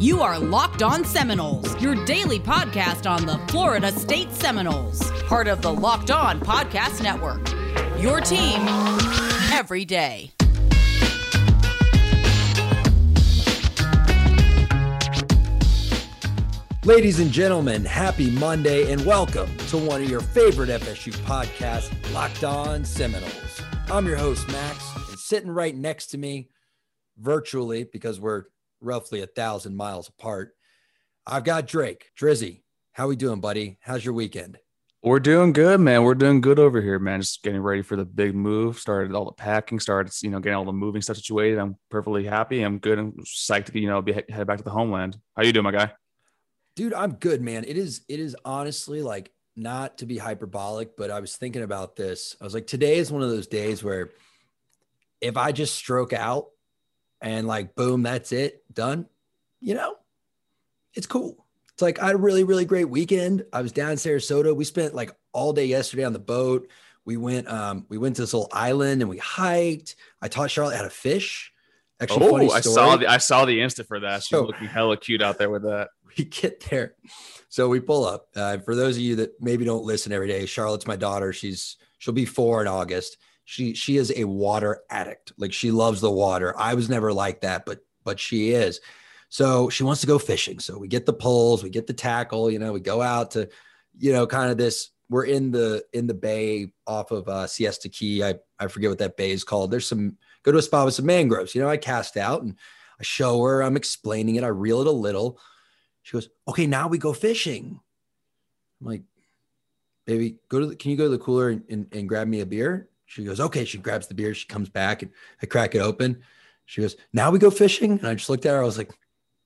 You are Locked On Seminoles, your daily podcast on the Florida State Seminoles, part of the Locked On Podcast Network. Your team every day. Ladies and gentlemen, happy Monday and welcome to one of your favorite FSU podcasts, Locked On Seminoles. I'm your host, Max, and sitting right next to me, virtually, because we're roughly a thousand miles apart. I've got Drake. Drizzy, how we doing, buddy? How's your weekend? We're doing good, man. We're doing good over here, man. Just getting ready for the big move. Started all the packing. Started, you know, getting all the moving stuff situated. I'm perfectly happy. I'm good. I'm psyched to, you know, be head back to the homeland. How you doing, my guy? Dude, I'm good, man. It is. It is honestly like not to be hyperbolic, but I was thinking about this. I was like, today is one of those days where if I just stroke out and like boom, that's it, done. You know, it's cool. It's like I had a really, really great weekend. I was down in Sarasota. We spent like all day yesterday on the boat. We went, um, we went to this little island and we hiked. I taught Charlotte how to fish. Actually, oh, I saw the I saw the Insta for that. She's so, looking hella cute out there with that. We get there, so we pull up. Uh, for those of you that maybe don't listen every day, Charlotte's my daughter. She's she'll be four in August she she is a water addict. Like she loves the water. I was never like that, but but she is. So she wants to go fishing. So we get the poles, we get the tackle, you know, we go out to, you know, kind of this. We're in the in the bay off of uh, Siesta Key. I I forget what that bay is called. There's some go to a spot with some mangroves. You know, I cast out and I show her. I'm explaining it. I reel it a little. She goes, "Okay, now we go fishing." I'm like, "Baby, go to the, can you go to the cooler and, and, and grab me a beer?" She goes, okay. She grabs the beer. She comes back and I crack it open. She goes, now we go fishing. And I just looked at her. I was like,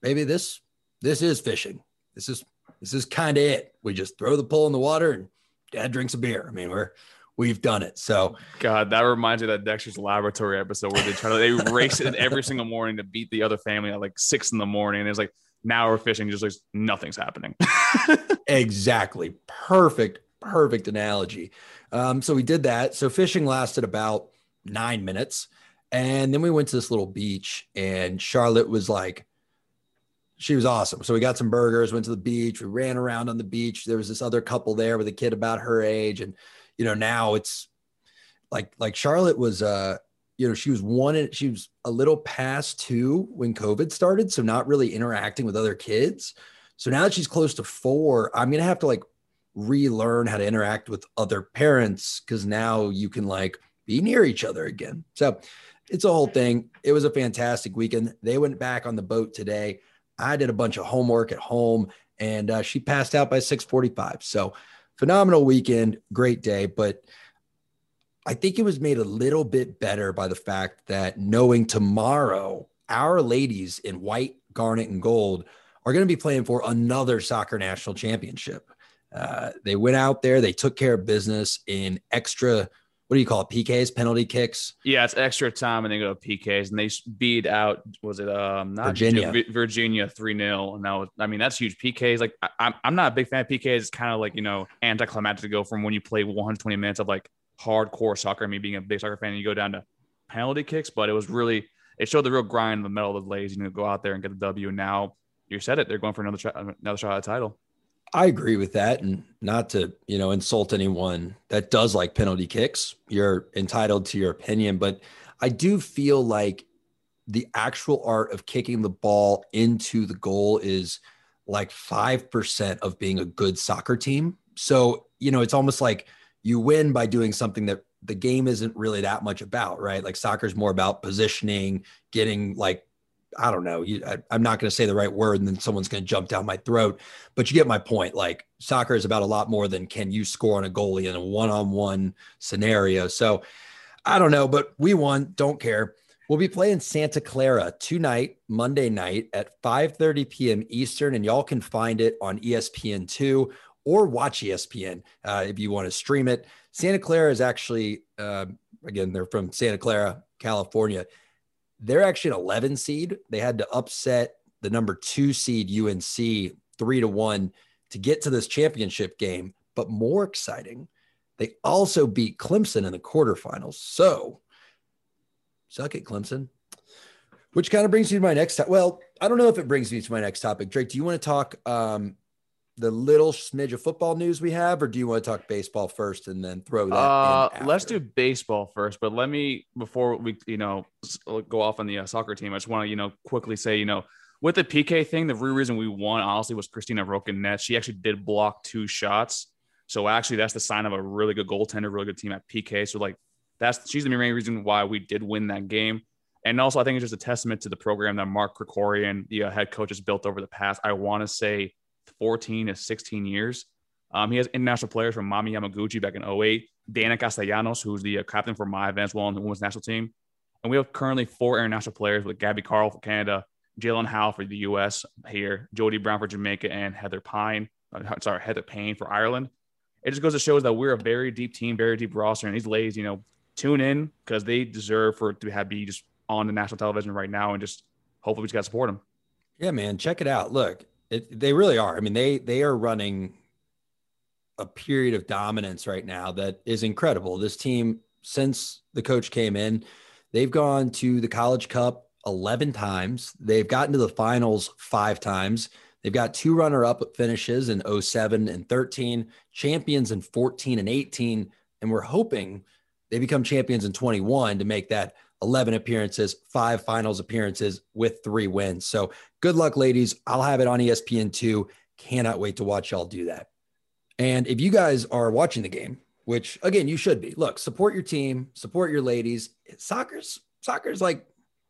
maybe this, this is fishing. This is, this is kind of it. We just throw the pole in the water and dad drinks a beer. I mean, we're, we've done it. So God, that reminds me of that Dexter's Laboratory episode where they try to they race it every single morning to beat the other family at like six in the morning. And it's like now we're fishing, just like nothing's happening. exactly. Perfect, perfect analogy. Um, so we did that. So fishing lasted about nine minutes. And then we went to this little beach, and Charlotte was like, she was awesome. So we got some burgers, went to the beach, we ran around on the beach. There was this other couple there with a kid about her age. And, you know, now it's like, like Charlotte was, uh, you know, she was one, she was a little past two when COVID started. So not really interacting with other kids. So now that she's close to four, I'm going to have to like relearn how to interact with other parents because now you can like be near each other again. So it's a whole thing. It was a fantastic weekend. They went back on the boat today. I did a bunch of homework at home and uh, she passed out by 645. So phenomenal weekend, great day. But I think it was made a little bit better by the fact that knowing tomorrow our ladies in white, garnet, and gold are going to be playing for another soccer national championship. Uh, they went out there, they took care of business in extra. What do you call it? PKs, penalty kicks. Yeah, it's extra time, and they go to PKs, and they beat out. Was it um not Virginia? Virginia three 0 and that was. I mean, that's huge. PKs, like I, I'm not a big fan of PKs. It's kind of like you know anticlimactic to go from when you play 120 minutes of like hardcore soccer. Me being a big soccer fan, and you go down to penalty kicks, but it was really it showed the real grind in the middle of the ladies. You know, go out there and get the W. And now you said it, they're going for another shot, another shot at the title. I agree with that. And not to, you know, insult anyone that does like penalty kicks. You're entitled to your opinion. But I do feel like the actual art of kicking the ball into the goal is like 5% of being a good soccer team. So, you know, it's almost like you win by doing something that the game isn't really that much about, right? Like soccer is more about positioning, getting like I don't know. You, I, am not going to say the right word, and then someone's going to jump down my throat. But you get my point. Like soccer is about a lot more than can you score on a goalie in a one-on-one scenario. So I don't know, but we won. Don't care. We'll be playing Santa Clara tonight, Monday night at 5:30 p.m. Eastern, and y'all can find it on ESPN two or watch ESPN uh, if you want to stream it. Santa Clara is actually, uh, again, they're from Santa Clara, California they're actually an 11 seed. They had to upset the number two seed UNC three to one to get to this championship game. But more exciting, they also beat Clemson in the quarterfinals. So, suck it, Clemson. Which kind of brings me to my next. To- well, I don't know if it brings me to my next topic. Drake, do you want to talk um, the little smidge of football news we have, or do you want to talk baseball first and then throw that? Uh, let's do baseball first, but let me before we you know go off on the uh, soccer team. I just want to you know quickly say you know with the PK thing, the real reason we won honestly was Cristina Roque She actually did block two shots, so actually that's the sign of a really good goaltender, really good team at PK. So like that's she's the main reason why we did win that game. And also, I think it's just a testament to the program that Mark Krikorian, the uh, head coach, has built over the past. I want to say 14 to 16 years. Um, he has international players from Mami Yamaguchi back in 08, Deyna Castellanos, who's the uh, captain for my the women's national team. And we have currently four international players with Gabby Carle for Canada, Jaelin Howell for the U.S. here, Jody Brown for Jamaica, and Heather Pine, uh, sorry, Heather Payne for Ireland. It just goes to show that we're a very deep team, very deep roster. And these ladies, you know, tune in because they deserve for to have be just on the national television right now and just hopefully we just got to support them. Yeah, man, check it out. Look, it, they really are. I mean, they they are running a period of dominance right now that is incredible. This team, since the coach came in, they've gone to the College Cup 11 times. They've gotten to the finals five times. They've got two runner up finishes in 07 and 13, champions in 14 and 18. And we're hoping they become champions in 21 to make that 11 appearances, five finals appearances with three wins. So good luck, ladies. I'll have it on ESPN2. Cannot wait to watch y'all do that. And if you guys are watching the game, which again, you should be, look, support your team, support your ladies. Soccer's soccer's like,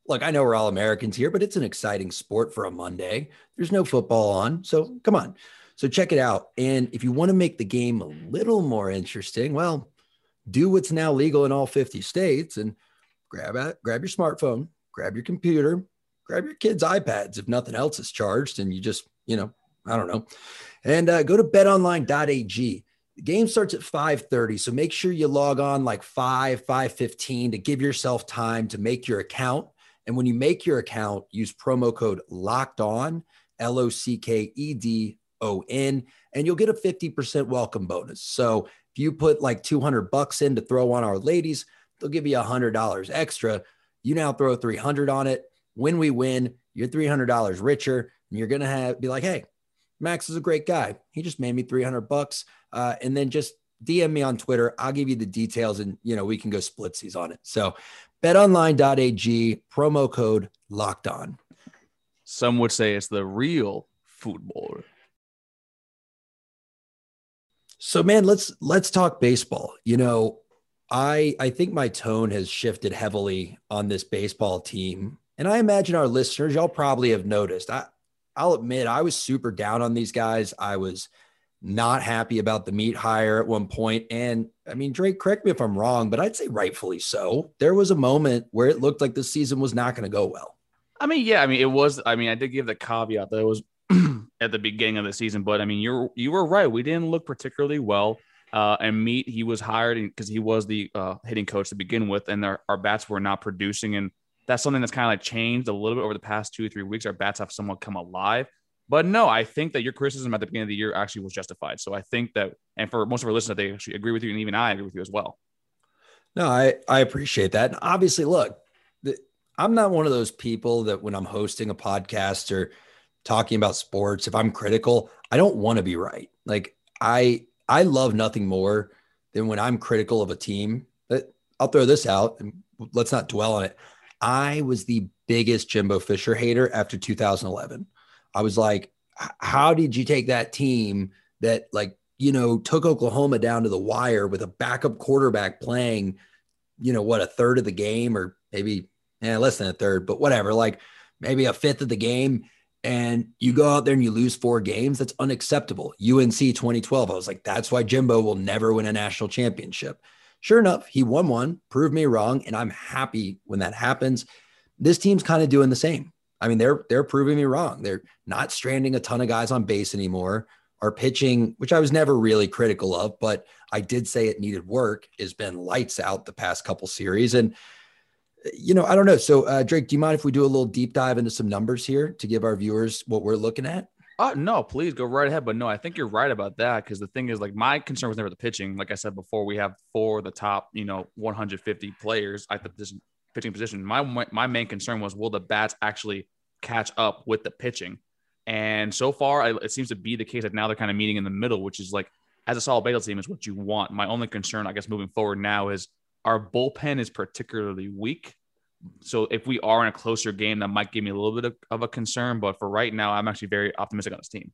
look, I know we're all Americans here, but it's an exciting sport for a Monday. There's no football on. So come on. So check it out. And if you want to make the game a little more interesting, well, do what's now legal in all 50 states and grab it, grab your smartphone, grab your computer, grab your kids' iPads if nothing else is charged, and you just, you know, I don't know, and uh, go to betonline.ag. The game starts at 5:30, so make sure you log on like 5, 5:15 to give yourself time to make your account. And when you make your account, use promo code Locked On, L O C K E D O N, and you'll get a 50% welcome bonus. So if you put like 200 bucks in to throw on our ladies, they'll give you a hundred dollars extra. You now throw 300 on it. When we win, you're $300 richer and you're going to have be like, Hey, Max is a great guy. He just made me 300 bucks. Uh, and then just DM me on Twitter. I'll give you the details and, you know, we can go splitsies on it. So betonline.ag promo code locked on. Some would say it's the real football. So man, let's let's talk baseball. You know, I I think my tone has shifted heavily on this baseball team. And I imagine our listeners, y'all probably have noticed. I I'll admit I was super down on these guys. I was not happy about the meat hire at one point. And I mean, Drake, correct me if I'm wrong, but I'd say rightfully so. There was a moment where it looked like the season was not going to go well. I mean, yeah, I mean, it was. I mean, I did give the caveat that it was at the beginning of the season, but I mean, you're you were right. We didn't look particularly well. Uh, and Meat, he was hired because he was the uh, hitting coach to begin with, and our, our bats were not producing. And that's something that's kind of like changed a little bit over the past two or three weeks. Our bats have somewhat come alive. But no, I think that your criticism at the beginning of the year actually was justified. So I think that, and for most of our listeners, they actually agree with you, and even I agree with you as well. No, I I appreciate that. And obviously, look, the, I'm not one of those people that when I'm hosting a podcast or talking about sports, if I'm critical, I don't want to be right. Like I I love nothing more than when I'm critical of a team. But I'll throw this out and let's not dwell on it. I was the biggest Jimbo Fisher hater after 2011. I was like, how did you take that team that like, you know, took Oklahoma down to the wire with a backup quarterback playing, you know, what a third of the game or maybe yeah, less than a third, but whatever, like maybe a fifth of the game and you go out there and you lose four games, that's unacceptable. UNC 2012, I was like, that's why Jimbo will never win a national championship. Sure enough, he won one, proved me wrong, and I'm happy when that happens. This team's kind of doing the same. I mean, they're they're proving me wrong. They're not stranding a ton of guys on base anymore. Our pitching, which I was never really critical of, but I did say it needed work, has been lights out the past couple series. And you know, I don't know. So, uh, Drake, do you mind if we do a little deep dive into some numbers here to give our viewers what we're looking at? Uh, no, please go right ahead. But no, I think you're right about that because the thing is, like, my concern was never the pitching. Like I said before, we have four of the top, you know, 150 players at the pitching position. My my main concern was will the bats actually catch up with the pitching? And so far, it seems to be the case that now they're kind of meeting in the middle, which is like as a solid baseball team is what you want. My only concern, I guess, moving forward now is our bullpen is particularly weak. So if we are in a closer game, that might give me a little bit of, of a concern. But for right now, I'm actually very optimistic on this team.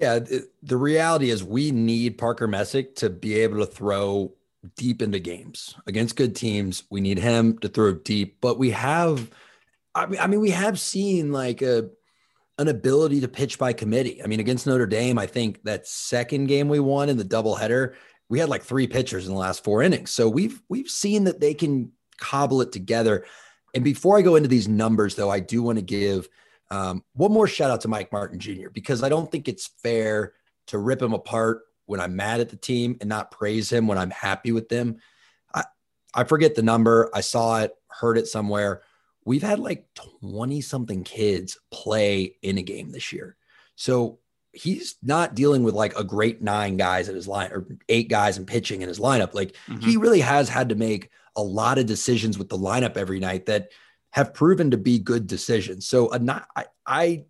Yeah, the reality is we need Parker Messick to be able to throw deep into games against good teams. We need him to throw deep, but we have, I mean, I mean, we have seen like a an ability to pitch by committee. I mean, against Notre Dame, I think that second game we won in the doubleheader, we had like three pitchers in the last four innings. So we've we've seen that they can cobble it together. And before I go into these numbers, though, I do want to give um, one more shout out to Mike Martin Jr. because I don't think it's fair to rip him apart when I'm mad at the team and not praise him when I'm happy with them. I, I forget the number. I saw it, heard it somewhere. We've had like 20 something kids play in a game this year. So he's not dealing with like a great nine guys in his line or eight guys and pitching in his lineup. Like mm-hmm. he really has had to make a lot of decisions with the lineup every night that have proven to be good decisions. So uh, not I, I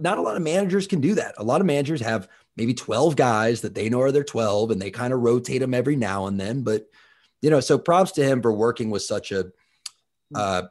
not a lot of managers can do that. A lot of managers have maybe 12 guys that they know are their 12 and they kind of rotate them every now and then. But, you know, so props to him for working with such a uh,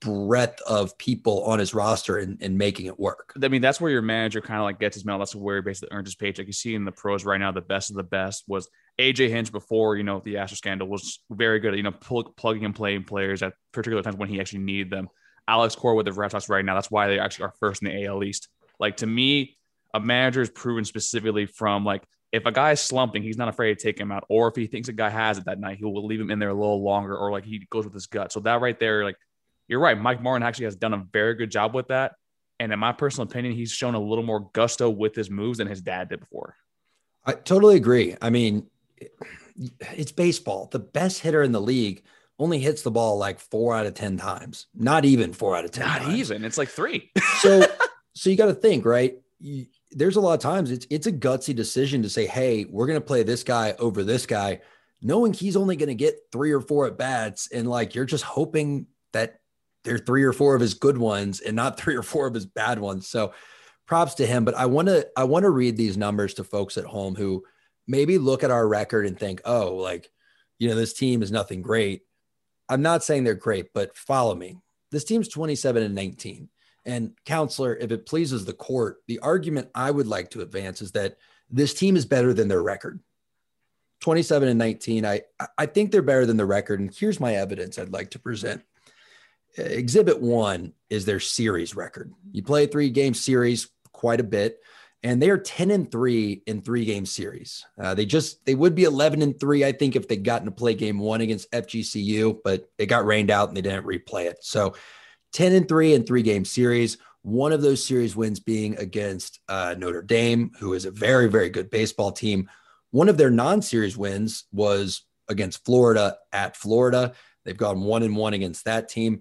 breadth of people on his roster and, and making it work. I mean, that's where your manager kind of like gets his medal. That's where he basically earns his paycheck. You see in the pros right now, the best of the best was AJ Hinch before, you know, the Astro scandal was very good at, you know, plugging and playing players at particular times when he actually needed them. Alex Cora with the Red Sox right now. That's why they actually are first in the AL East. Like to me, a manager is proven specifically from like if a guy is slumping, he's not afraid to take him out. Or if he thinks a guy has it that night, he will leave him in there a little longer, or like he goes with his gut. So that right there, like you're right, Mike Martin actually has done a very good job with that. And in my personal opinion, he's shown a little more gusto with his moves than his dad did before. I totally agree. I mean, it's baseball. The best hitter in the league only hits the ball like four out of 10 times, not even four out of 10. Not times. even. It's like three. so, so you got to think, right? You, there's a lot of times it's, it's a gutsy decision to say, Hey, we're going to play this guy over this guy, knowing he's only going to get three or four at bats. And like, you're just hoping that they're three or four of his good ones and not three or four of his bad ones. So props to him. But I want to, I want to read these numbers to folks at home who maybe look at our record and think, oh, like, you know, this team is nothing great. I'm not saying they're great, but follow me. This team's 27 and 19. And counselor, if it pleases the court, the argument I would like to advance is that this team is better than their record. 27 and 19. I I think they're better than the record. And here's my evidence I'd like to present. Exhibit one is their series record. You play a three game series quite a bit and they are 10 and 3 in three game series. Uh, they just they would be 11 and 3 i think if they'd gotten to play game one against fgcu but it got rained out and they didn't replay it. So 10 and 3 in three game series. One of those series wins being against uh, notre dame who is a very very good baseball team. One of their non-series wins was against florida at florida. They've gone one and one against that team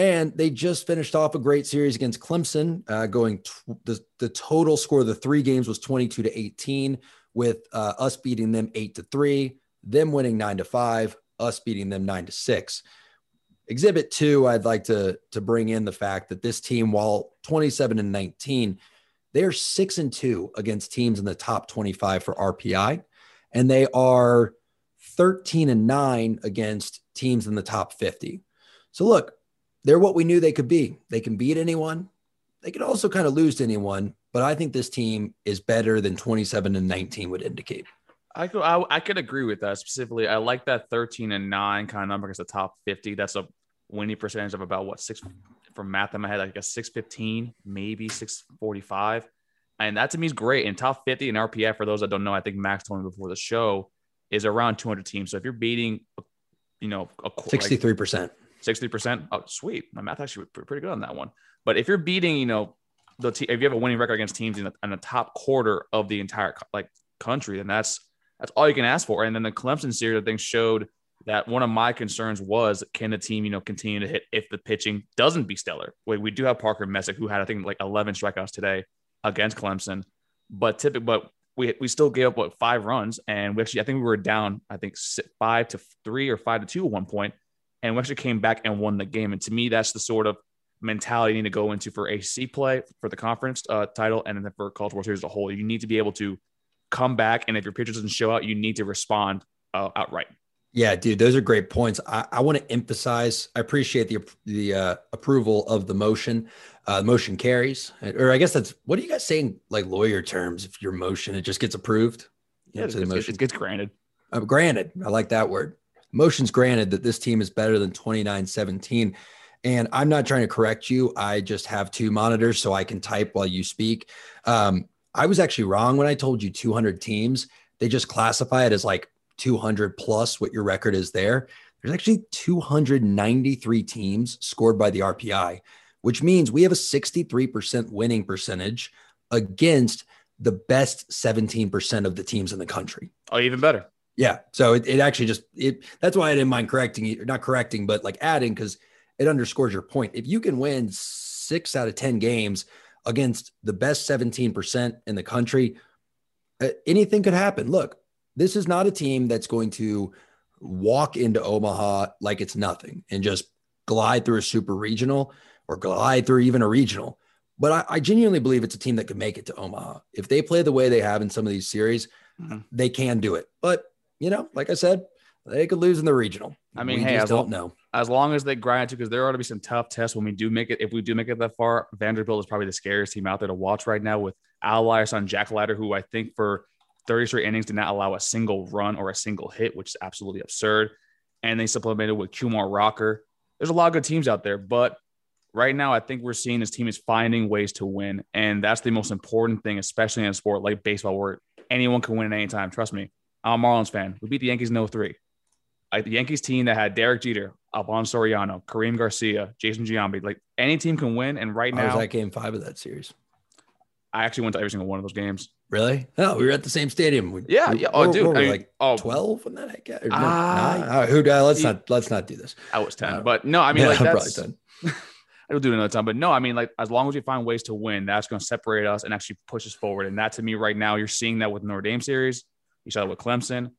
and they just finished off a great series against Clemson, uh, going t- the, the total score of the three games was 22 to 18, with uh, us beating them eight to three, them winning nine to five, us beating them nine to six. Exhibit two, I'd like to, to bring in the fact that this team, while 27 and 19, they are six and two against teams in the top 25 for RPI, and they are 13 and nine against teams in the top 50. So, look, they're what we knew they could be. They can beat anyone. They could also kind of lose to anyone, but I think this team is better than 27 and 19 would indicate. I could I, I could agree with that specifically. I like that 13 and 9 kind of number because the top 50. That's a winning percentage of about what six from math in my head, I guess 615, maybe 645. And that to me is great. And top 50 in RPI, for those that don't know, I think Max told me before the show, is around 200 teams. So if you're beating, you know, a, 63%. Like, 60%. Oh, sweet. My math actually was pretty good on that one. But if you're beating, you know, the t- if you have a winning record against teams in the, in the top quarter of the entire like country, then that's that's all you can ask for. And then the Clemson series, I think, showed that one of my concerns was can the team, you know, continue to hit if the pitching doesn't be stellar. We, we do have Parker Messick, who had I think like 11 strikeouts today against Clemson, but typically, but we we still gave up what five runs, and we actually I think we were down I think five to three or five to two at one point, and we actually came back and won the game. And to me, that's the sort of mentality you need to go into for ACC play for the conference uh, title and then for College World Series as a whole. You need to be able to come back, and if your pitcher doesn't show out, you need to respond uh, outright. Yeah, dude, those are great points. I, I want to emphasize. I appreciate the the uh, approval of the motion. Uh, motion carries, or I guess that's what are you guys saying? Like lawyer terms, if your motion it just gets approved. Yeah, it gets, it gets granted. Uh, granted, I like that word. Motion's granted that this team is better than 29-17. And I'm not trying to correct you. I just have two monitors so I can type while you speak. Um, I was actually wrong when I told you 200 teams. They just classify it as like 200 plus what your record is there. There's actually 293 teams scored by the RPI, which means we have a 63% winning percentage against the best 17% of the teams in the country. Oh, even better. Yeah. So it, it actually just it that's why I didn't mind correcting you, not correcting, but like adding because it underscores your point. If you can win six out of 10 games against the best 17% in the country, anything could happen. Look, this is not a team that's going to walk into Omaha like it's nothing and just glide through a super regional or glide through even a regional. But I, I genuinely believe it's a team that can make it to Omaha. If they play the way they have in some of these series, mm-hmm. they can do it. But, you know, like I said, they could lose in the regional. I mean, we hey, I don't know as long as they grind to, because there ought to be some tough tests when we do make it. If we do make it that far, Vanderbilt is probably the scariest team out there to watch right now with Al Elias on Jack Leiter, who I think for 30 straight innings did not allow a single run or a single hit, which is absolutely absurd. And they supplemented with Kumar Rocker. There's a lot of good teams out there, but right now I think we're seeing this team is finding ways to win. And that's the most important thing, especially in a sport like baseball where anyone can win at any time. Trust me. I'm a Marlins fan. We beat the Yankees in 03 like the Yankees team that had Derek Jeter, Alfonso Soriano, Karim Garcia, Jason Giambi, like any team can win. And right now, was that game five of that series? I actually went to every single one of those games. Really? No, we were at the same stadium. We, yeah, we, yeah. Oh, dude, I mean, like twelve. when that got. Uh, nah, who? Uh, let's not let's not do this. I was ten, uh, but no, I mean, yeah, like that's. Probably 10. I will do it another time, but no, I mean, like as long as we find ways to win, that's going to separate us and actually push us forward. And that to me, right now, you're seeing that with Notre Dame series. You saw it with Clemson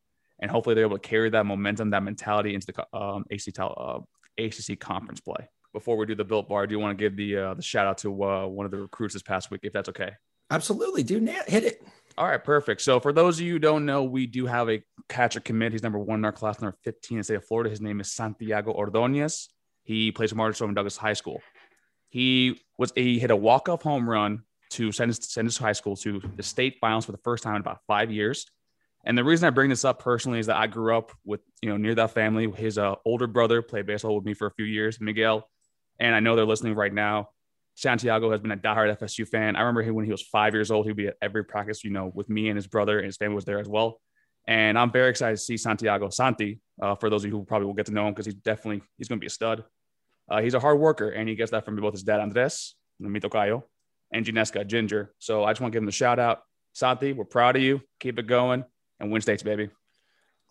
and hopefully they're able to carry that momentum, that mentality into the um, ACC, uh, ACC conference play. Before we do the built bar, I do want to give the uh, the shout out to uh, one of the recruits this past week, if that's okay. Absolutely, dude. Hit it. All right, perfect. So for those of you who don't know, we do have a catcher commit. He's number one in our class, number 15 in the state of Florida. His name is Santiago Ordonez. He plays for Marshall Douglas High School. He was he hit a walk-off home run to send us, send to high school to the state finals for the first time in about five years. And the reason I bring this up personally is that I grew up with, you know, near that family. His uh, older brother played baseball with me for a few years, Miguel. And I know they're listening right now. Santiago has been a diehard FSU fan. I remember him when he was five years old. He'd be at every practice, you know, with me and his brother, and his family was there as well. And I'm very excited to see Santiago Santi. Uh, for those of you who probably will get to know him, because he's definitely he's going to be a stud. Uh, he's a hard worker, and he gets that from both his dad Andres, Mito Cayo, and Ginesca Ginger. So I just want to give him a shout out. Santi, we're proud of you. Keep it going and win states, baby.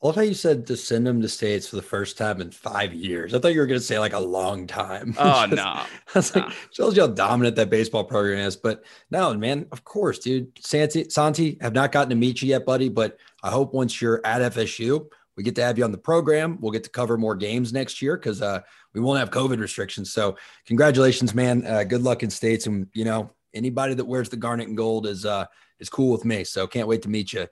I love how you said to send him to states for the first time in five years. I thought you were going to say like a long time. Oh Just, no! Was nah. like, shows you how dominant that baseball program is. But no, man, of course, dude. Santi, Santi, have not gotten to meet you yet, buddy. But I hope once you're at FSU, we get to have you on the program. We'll get to cover more games next year because uh, we won't have COVID restrictions. So congratulations, man. Uh, good luck in states, and you know anybody that wears the garnet and gold is uh, is cool with me. So can't wait to meet you.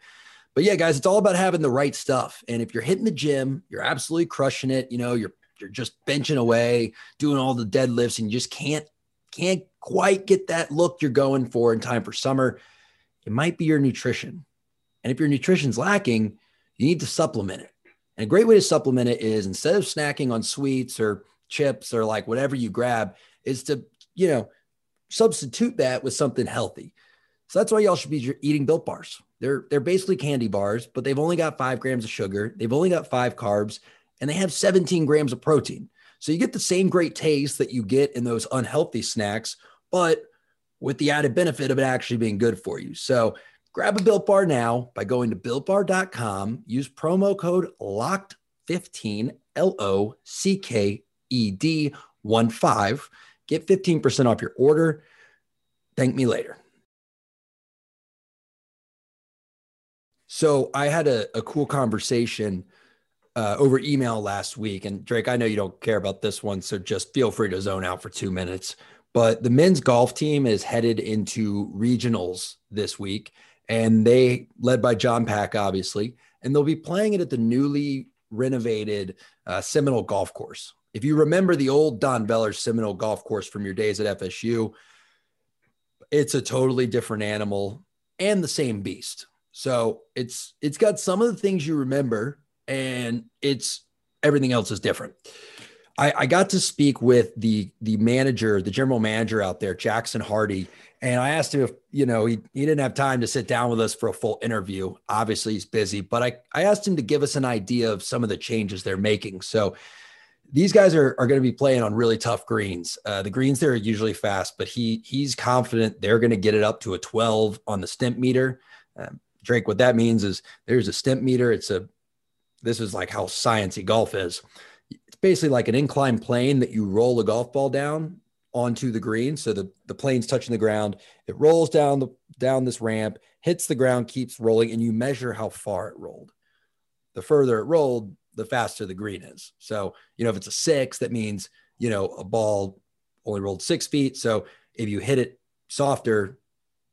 But yeah, guys, it's all about having the right stuff. And if you're hitting the gym, you're absolutely crushing it. You know, you're you're just benching away, doing all the deadlifts, and you just can't can't quite get that look you're going for in time for summer. It might be your nutrition. And if your nutrition's lacking, you need to supplement it. And a great way to supplement it is instead of snacking on sweets or chips or like whatever you grab, is to, you know, substitute that with something healthy. So that's why y'all should be eating built bars. They're they're basically candy bars, but they've only got five grams of sugar. They've only got five carbs, and they have 17 grams of protein. So you get the same great taste that you get in those unhealthy snacks, but with the added benefit of it actually being good for you. So grab a built bar now by going to builtbar.com. Use promo code LOCKED15 L O C K E D 1 5. Get 15% off your order. Thank me later. So I had a, a cool conversation uh, over email last week. And Drake, I know you don't care about this one, so just feel free to zone out for two minutes. But the men's golf team is headed into regionals this week, and they led by John Pak, obviously, and they'll be playing it at the newly renovated uh, Seminole Golf Course. If you remember the old Don Veller Seminole Golf Course from your days at FSU, it's a totally different animal and the same beast. So it's it's got some of the things you remember, and it's everything else is different. I, I got to speak with the the manager, the general manager out there, Jackson Hardy, and I asked him if you know he he didn't have time to sit down with us for a full interview. Obviously, he's busy, but I I asked him to give us an idea of some of the changes they're making. So these guys are, are going to be playing on really tough greens. Uh, the greens there are usually fast, but he he's confident they're going to get it up to a 12 on the Stimpmeter. Um, Drake, what that means is there's a Stimpmeter. It's a this is like how sciencey golf is. It's basically like an inclined plane that you roll a golf ball down onto the green. So the, the plane's touching the ground. It rolls down the down this ramp, hits the ground, keeps rolling, and you measure how far it rolled. The further it rolled, the faster the green is. So, you know, if it's a six, that means, you know, a ball only rolled six feet. So if you hit it softer,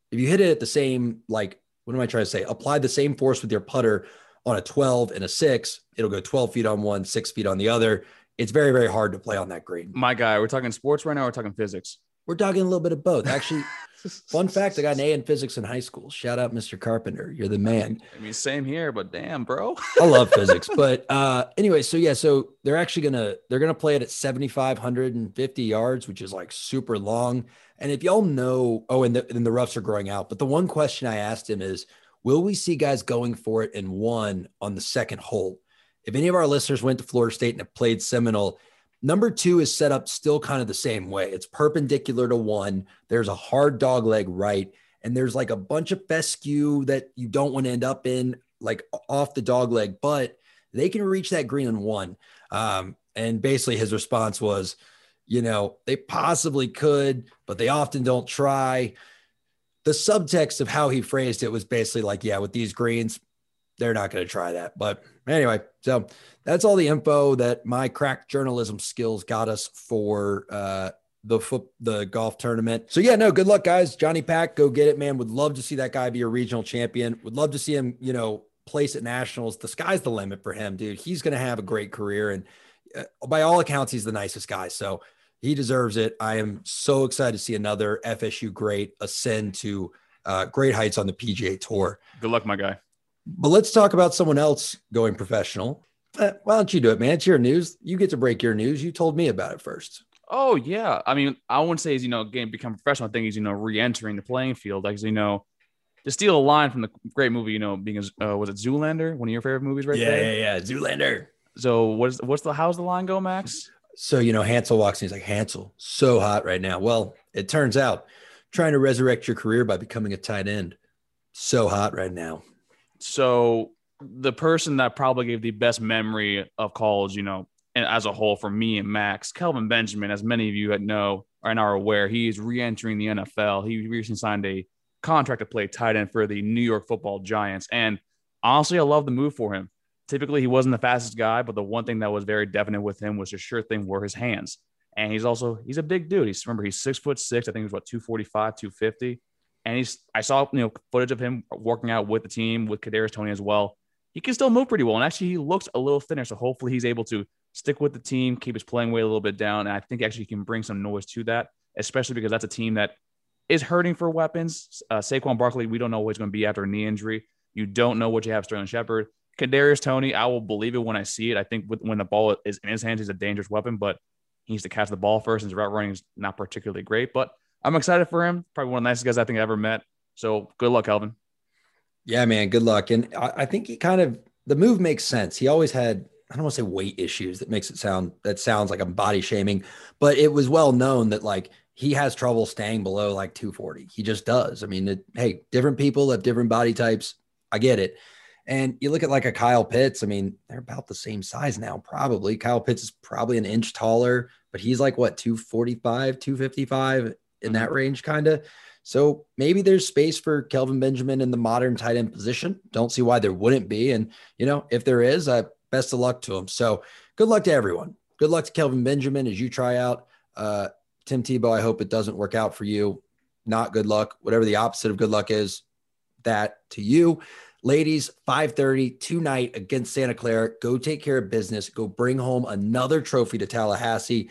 if you hit it at the same, like, what am I trying to say? Apply the same force with your putter on a 12 and a six, it'll go 12 feet on one, six feet on the other. It's very, very hard to play on that green. My guy, we're talking sports right now. We're talking physics. We're talking a little bit of both. Actually, Fun fact: I got an A in physics in high school. Shout out, Mr. Carpenter. You're the man. I mean, same here, but damn, bro. I love physics, but uh, anyway, so yeah, so they're actually gonna they're gonna play it at 7,550 yards, which is like super long. And if y'all know, oh, and the, and the roughs are growing out. But the one question I asked him is, will we see guys going for it in one on the second hole? If any of our listeners went to Florida State and have played Seminole, Number two is set up still kind of the same way. It's perpendicular to one. There's a hard dog leg right, and there's like a bunch of fescue that you don't want to end up in, like off the dog leg, but they can reach that green in one. Um, and basically, his response was, you know, they possibly could, but they often don't try. The subtext of how he phrased it was basically like, yeah, with these greens, they're not going to try that. But anyway, so that's all the info that my crack journalism skills got us for uh, the foot the golf tournament. So yeah, no, good luck, guys. Johnny Pak, go get it, man. Would love to see that guy be a regional champion. Would love to see him, you know, place at nationals. The sky's the limit for him, dude. He's going to have a great career, and uh, by all accounts, he's the nicest guy. So he deserves it. I am so excited to see another FSU great ascend to uh, great heights on the PGA Tour. Good luck, my guy. But let's talk about someone else going professional. Uh, why don't you do it, man? It's your news. You get to break your news. You told me about it first. Oh yeah, I mean, I wouldn't say he's you know getting become professional. I think he's you know re-entering the playing field. Like you know, to steal a line from the great movie, you know, being a, uh, was it Zoolander, one of your favorite movies, right yeah, there? Yeah, yeah, Zoolander. So what's what's the how's the line go, Max? So you know, Hansel walks in. He's like, Hansel, so hot right now. Well, it turns out, trying to resurrect your career by becoming a tight end, so hot right now. So the person that probably gave the best memory of college, you know, and as a whole for me and Max, Kelvin Benjamin, as many of you know and are aware, he is re-entering the NFL. He recently signed a contract to play tight end for the New York Football Giants, and honestly, I love the move for him. Typically, he wasn't the fastest guy, but the one thing that was very definite with him was a sure thing were his hands. And he's also he's a big dude. He's remember he's six foot six. I think he was what 245, 250. And he's I saw you know footage of him working out with the team with Kadarius Toney as well. He can still move pretty well, and actually he looks a little thinner. So hopefully he's able to stick with the team, keep his playing weight a little bit down, and I think actually he can bring some noise to that, especially because that's a team that is hurting for weapons. Uh, Saquon Barkley, we don't know what he's going to be after a knee injury. You don't know what you have Sterling Shepard. Kadarius Toney, I will believe it when I see it. I think with, when the ball is in his hands, he's a dangerous weapon, but he needs to catch the ball first. And his route running is not particularly great, but I'm excited for him. Probably one of the nicest guys I think I ever met. So good luck, Kelvin. Yeah, man, good luck. And I, I think he kind of the move makes sense. He always had I don't want to say weight issues that makes it sound that sounds like I'm body shaming, but it was well known that like he has trouble staying below like 240. He just does. I mean, it, hey, different people have different body types. I get it. And you look at like a Kyle Pitts, I mean, they're about the same size now, probably. Kyle Pitts is probably an inch taller, but he's like what 245, 255 in mm-hmm. that range, kind of. So maybe there's space for Kelvin Benjamin in the modern tight end position. Don't see why there wouldn't be. And, you know, if there is, I, best of luck to him. So good luck to everyone. Good luck to Kelvin Benjamin as you try out. Uh, Tim Tebow, I hope it doesn't work out for you. Not good luck. Whatever the opposite of good luck is, that to you. Ladies, 5:30 tonight against Santa Clara. Go take care of business. Go bring home another trophy to Tallahassee.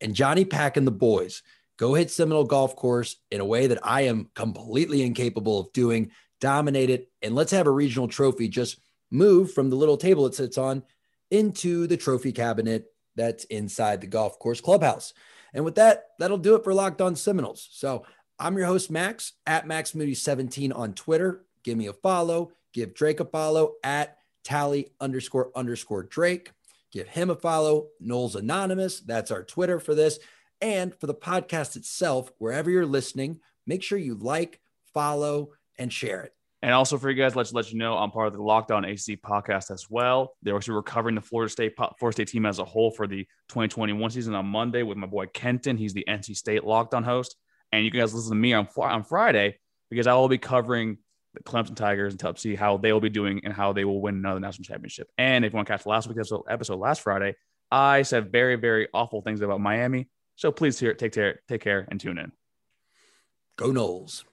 And Johnny Pak and the boys, go hit Seminole Golf Course in a way that I am completely incapable of doing. Dominate it, and let's have a regional trophy just move from the little table it sits on into the trophy cabinet that's inside the golf course clubhouse. And with that, that'll do it for Locked On Seminoles. So I'm your host, Max, at Max Moody 17 on Twitter. Give me a follow. Give Drake a follow at tally underscore underscore Drake. Give him a follow. Noles Anonymous. That's our Twitter for this. And for the podcast itself, wherever you're listening, make sure you like, follow, and share it. And also for you guys, let's let you know I'm part of the Locked On ACC podcast as well. They're actually recovering the Florida State Florida State team as a whole for the 2021 season on Monday with my boy Kenton. He's the NC State Locked On host, and you guys listen to me on on Friday because I will be covering the Clemson Tigers and see how they will be doing and how they will win another national championship. And if you want to catch last week's episode last Friday, I said very very awful things about Miami. So please here take care take care and tune in. Go Noles.